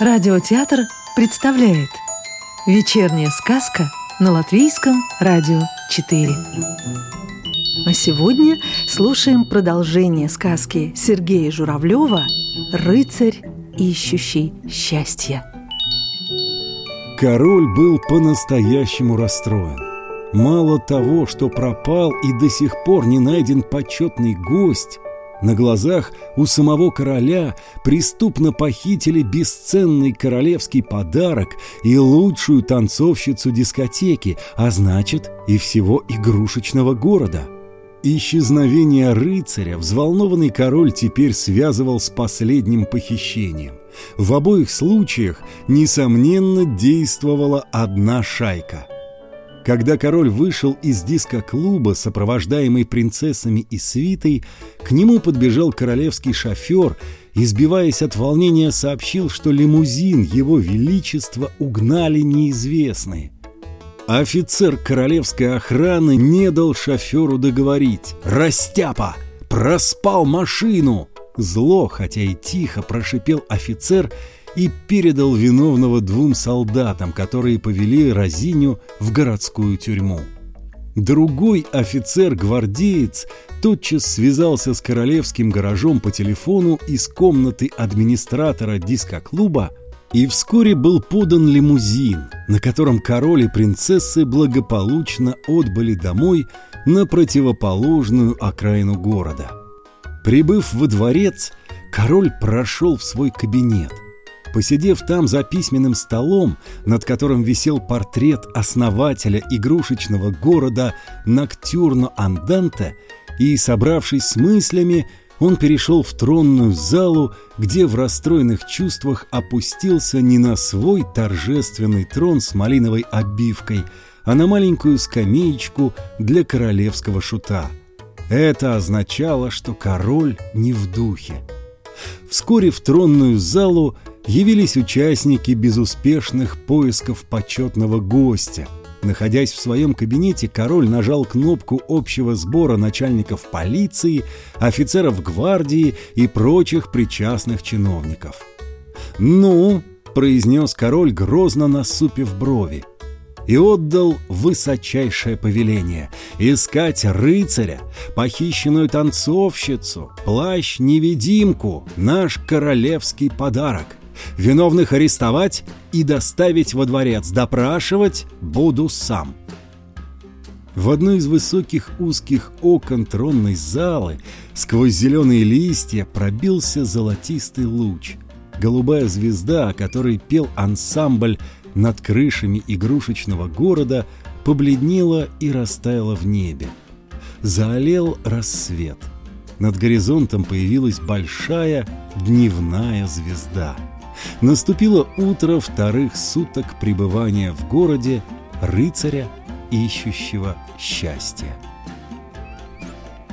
Радиотеатр представляет Вечерняя сказка на Латвийском радио 4 А сегодня слушаем продолжение сказки Сергея Журавлева «Рыцарь, ищущий счастье». Король был по-настоящему расстроен. Мало того, что пропал и до сих пор не найден почетный гость, на глазах у самого короля преступно похитили бесценный королевский подарок и лучшую танцовщицу дискотеки, а значит и всего игрушечного города. Исчезновение рыцаря взволнованный король теперь связывал с последним похищением. В обоих случаях, несомненно, действовала одна шайка – когда король вышел из диско-клуба, сопровождаемый принцессами и свитой, к нему подбежал королевский шофер и, сбиваясь от волнения, сообщил, что лимузин его величества угнали неизвестные. Офицер королевской охраны не дал шоферу договорить. «Растяпа! Проспал машину!» Зло, хотя и тихо, прошипел офицер – и передал виновного двум солдатам, которые повели Розиню в городскую тюрьму. Другой офицер-гвардеец тотчас связался с королевским гаражом по телефону из комнаты администратора дискоклуба и вскоре был подан лимузин, на котором король и принцессы благополучно отбыли домой на противоположную окраину города. Прибыв во дворец, король прошел в свой кабинет – Посидев там за письменным столом, над которым висел портрет основателя игрушечного города Ноктюрно-Анданте, и, собравшись с мыслями, он перешел в тронную залу, где в расстроенных чувствах опустился не на свой торжественный трон с малиновой обивкой, а на маленькую скамеечку для королевского шута. Это означало, что король не в духе. Вскоре в тронную залу явились участники безуспешных поисков почетного гостя. Находясь в своем кабинете, король нажал кнопку общего сбора начальников полиции, офицеров гвардии и прочих причастных чиновников. «Ну», — произнес король, грозно насупив брови, и отдал высочайшее повеление — искать рыцаря, похищенную танцовщицу, плащ-невидимку, наш королевский подарок. Виновных арестовать и доставить во дворец. Допрашивать буду сам. В одной из высоких узких окон тронной залы сквозь зеленые листья пробился золотистый луч. Голубая звезда, о которой пел ансамбль над крышами игрушечного города, побледнела и растаяла в небе. Заолел рассвет. Над горизонтом появилась большая дневная звезда — Наступило утро вторых суток пребывания в городе рыцаря, ищущего счастья.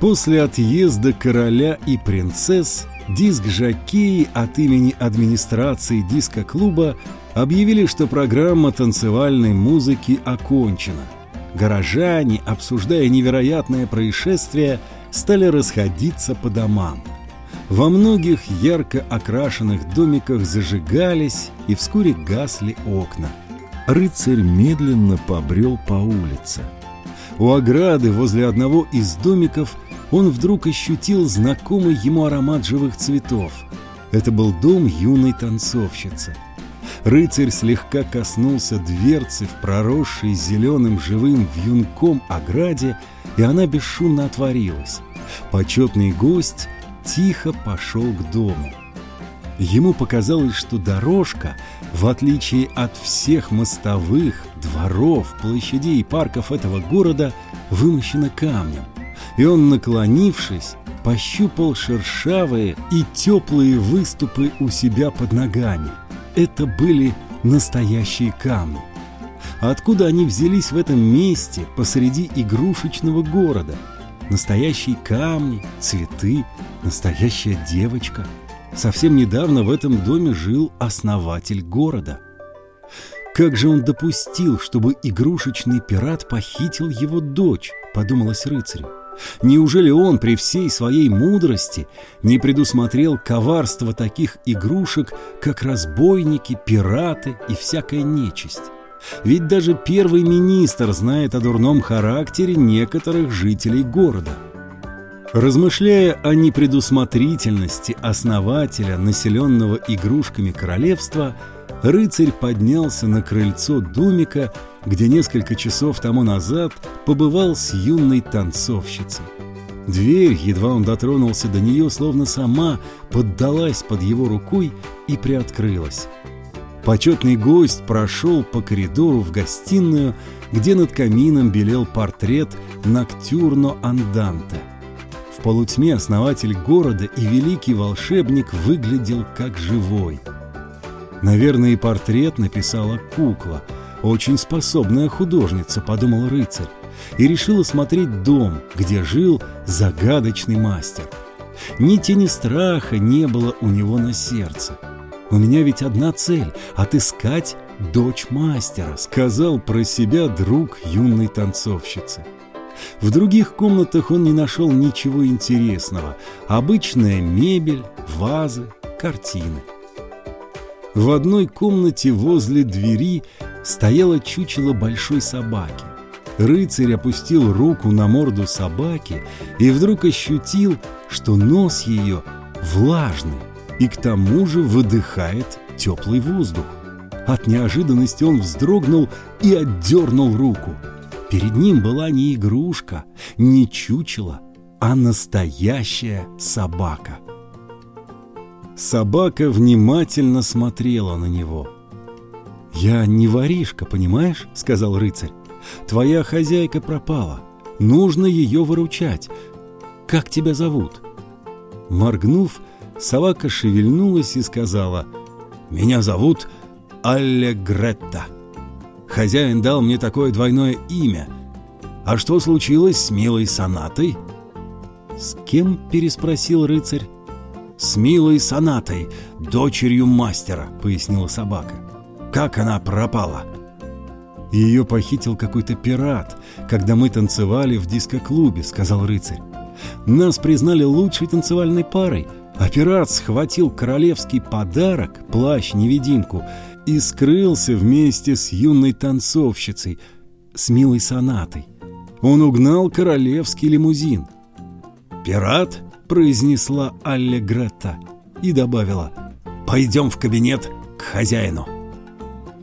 После отъезда короля и принцесс диск-жокеи от имени администрации диско-клуба объявили, что программа танцевальной музыки окончена. Горожане, обсуждая невероятное происшествие, стали расходиться по домам. Во многих ярко окрашенных домиках зажигались и вскоре гасли окна. Рыцарь медленно побрел по улице. У ограды возле одного из домиков он вдруг ощутил знакомый ему аромат живых цветов. Это был дом юной танцовщицы. Рыцарь слегка коснулся дверцы в проросшей зеленым живым вьюнком ограде, и она бесшумно отворилась. Почетный гость — тихо пошел к дому. Ему показалось, что дорожка, в отличие от всех мостовых, дворов, площадей и парков этого города, вымощена камнем. И он, наклонившись, пощупал шершавые и теплые выступы у себя под ногами. Это были настоящие камни. откуда они взялись в этом месте посреди игрушечного города? Настоящие камни, цветы, настоящая девочка. Совсем недавно в этом доме жил основатель города. Как же он допустил, чтобы игрушечный пират похитил его дочь, подумалось рыцарю. Неужели он при всей своей мудрости не предусмотрел коварство таких игрушек, как разбойники, пираты и всякая нечисть? Ведь даже первый министр знает о дурном характере некоторых жителей города. Размышляя о непредусмотрительности основателя, населенного игрушками королевства, рыцарь поднялся на крыльцо Думика, где несколько часов тому назад побывал с юной танцовщицей. Дверь, едва он дотронулся до нее, словно сама поддалась под его рукой и приоткрылась. Почетный гость прошел по коридору в гостиную, где над камином белел портрет Ноктюрно Анданте. В полутьме основатель города и великий волшебник выглядел как живой. Наверное, и портрет написала кукла, очень способная художница, подумал рыцарь, и решил осмотреть дом, где жил загадочный мастер. Ни тени страха не было у него на сердце. «У меня ведь одна цель — отыскать дочь мастера», — сказал про себя друг юной танцовщицы. В других комнатах он не нашел ничего интересного. Обычная мебель, вазы, картины. В одной комнате возле двери стояло чучело большой собаки. Рыцарь опустил руку на морду собаки и вдруг ощутил, что нос ее влажный и к тому же выдыхает теплый воздух. От неожиданности он вздрогнул и отдернул руку. Перед ним была не игрушка, не чучело, а настоящая собака. Собака внимательно смотрела на него. «Я не воришка, понимаешь?» — сказал рыцарь. «Твоя хозяйка пропала. Нужно ее выручать. Как тебя зовут?» Моргнув, Собака шевельнулась и сказала, «Меня зовут Аллегретта. Хозяин дал мне такое двойное имя. А что случилось с милой сонатой?» «С кем?» — переспросил рыцарь. «С милой сонатой, дочерью мастера», — пояснила собака. «Как она пропала?» «Ее похитил какой-то пират, когда мы танцевали в диско-клубе», — сказал рыцарь. «Нас признали лучшей танцевальной парой — а пират схватил королевский подарок, плащ-невидимку, и скрылся вместе с юной танцовщицей, с милой сонатой. Он угнал королевский лимузин. «Пират?» — произнесла Алле Гретта и добавила «Пойдем в кабинет к хозяину».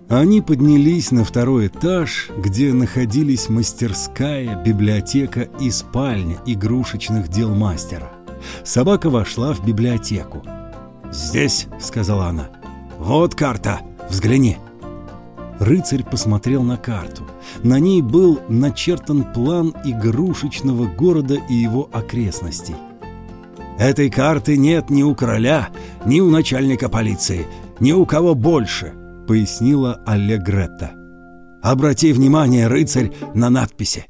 Они поднялись на второй этаж, где находились мастерская, библиотека и спальня игрушечных дел мастера. Собака вошла в библиотеку. «Здесь», — сказала она, — «вот карта, взгляни». Рыцарь посмотрел на карту. На ней был начертан план игрушечного города и его окрестностей. «Этой карты нет ни у короля, ни у начальника полиции, ни у кого больше», — пояснила Аллегретта. «Обрати внимание, рыцарь, на надписи.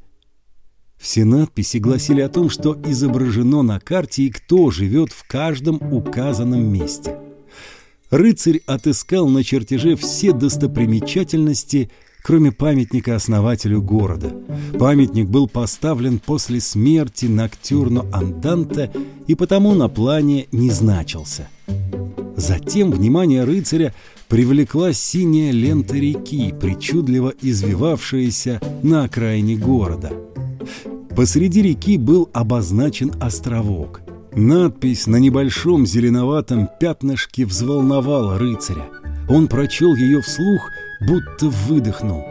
Все надписи гласили о том, что изображено на карте и кто живет в каждом указанном месте. Рыцарь отыскал на чертеже все достопримечательности, кроме памятника основателю города. Памятник был поставлен после смерти Ноктюрно Анданте и потому на плане не значился. Затем внимание рыцаря привлекла синяя лента реки, причудливо извивавшаяся на окраине города – Посреди реки был обозначен островок. Надпись на небольшом зеленоватом пятнышке взволновала рыцаря. Он прочел ее вслух, будто выдохнул.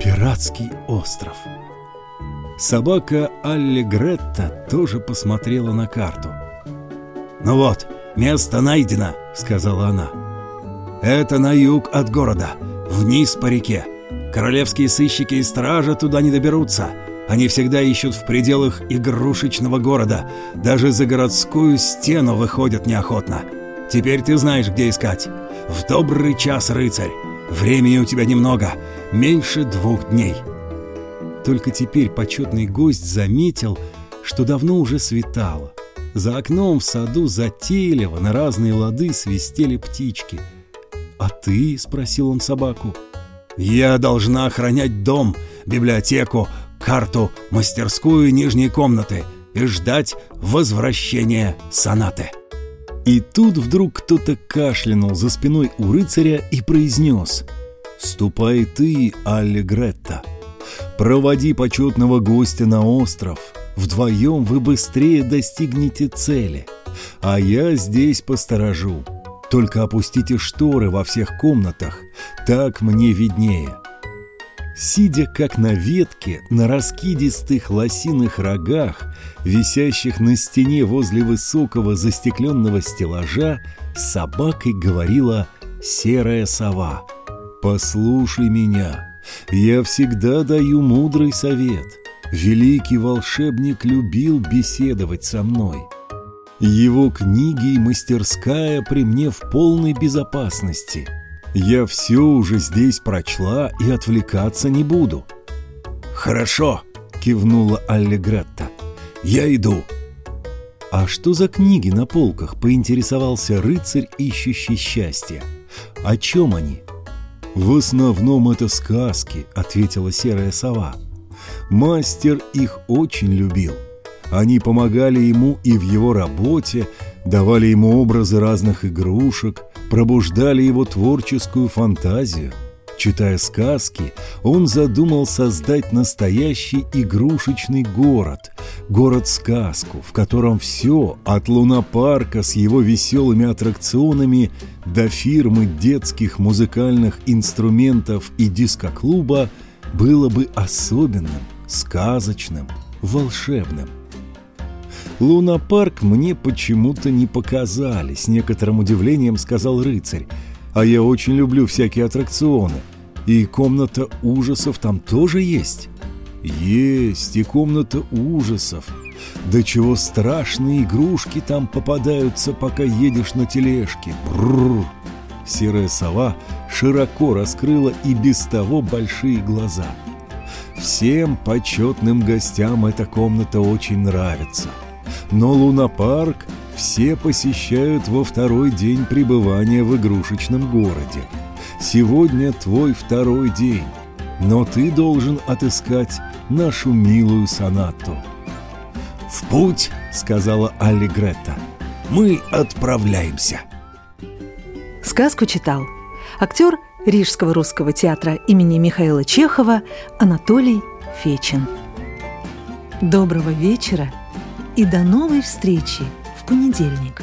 «Пиратский остров». Собака Алле Гретта тоже посмотрела на карту. «Ну вот, место найдено», — сказала она. «Это на юг от города, вниз по реке. Королевские сыщики и стража туда не доберутся. Они всегда ищут в пределах игрушечного города. Даже за городскую стену выходят неохотно. Теперь ты знаешь, где искать. В добрый час, рыцарь. Времени у тебя немного. Меньше двух дней. Только теперь почетный гость заметил, что давно уже светало. За окном в саду затейливо на разные лады свистели птички. «А ты?» — спросил он собаку. «Я должна охранять дом, библиотеку, карту, мастерскую и нижние комнаты, и ждать возвращения сонаты. И тут вдруг кто-то кашлянул за спиной у рыцаря и произнес «Ступай ты, Аллегретта, проводи почетного гостя на остров, вдвоем вы быстрее достигнете цели, а я здесь посторожу. Только опустите шторы во всех комнатах, так мне виднее». Сидя как на ветке, на раскидистых лосиных рогах, висящих на стене возле высокого застекленного стеллажа, с собакой говорила серая сова. «Послушай меня, я всегда даю мудрый совет. Великий волшебник любил беседовать со мной. Его книги и мастерская при мне в полной безопасности. Я все уже здесь прочла и отвлекаться не буду». «Хорошо», — кивнула Аллегретта. «Я иду». «А что за книги на полках?» — поинтересовался рыцарь, ищущий счастье. «О чем они?» «В основном это сказки», — ответила серая сова. «Мастер их очень любил. Они помогали ему и в его работе, давали ему образы разных игрушек, пробуждали его творческую фантазию. Читая сказки, он задумал создать настоящий игрушечный город, город-сказку, в котором все, от лунопарка с его веселыми аттракционами до фирмы детских музыкальных инструментов и дискоклуба, было бы особенным, сказочным, волшебным. «Лунопарк мне почему-то не показали», — с некоторым удивлением сказал рыцарь. «А я очень люблю всякие аттракционы. И комната ужасов там тоже есть?» «Есть и комната ужасов. Да чего страшные игрушки там попадаются, пока едешь на тележке. Бррр!» Серая сова широко раскрыла и без того большие глаза. «Всем почетным гостям эта комната очень нравится» но лунопарк все посещают во второй день пребывания в игрушечном городе. Сегодня твой второй день, но ты должен отыскать нашу милую сонату. «В путь!» — сказала Аллегретта. «Мы отправляемся!» Сказку читал актер Рижского русского театра имени Михаила Чехова Анатолий Фечин. Доброго вечера! И до новой встречи в понедельник.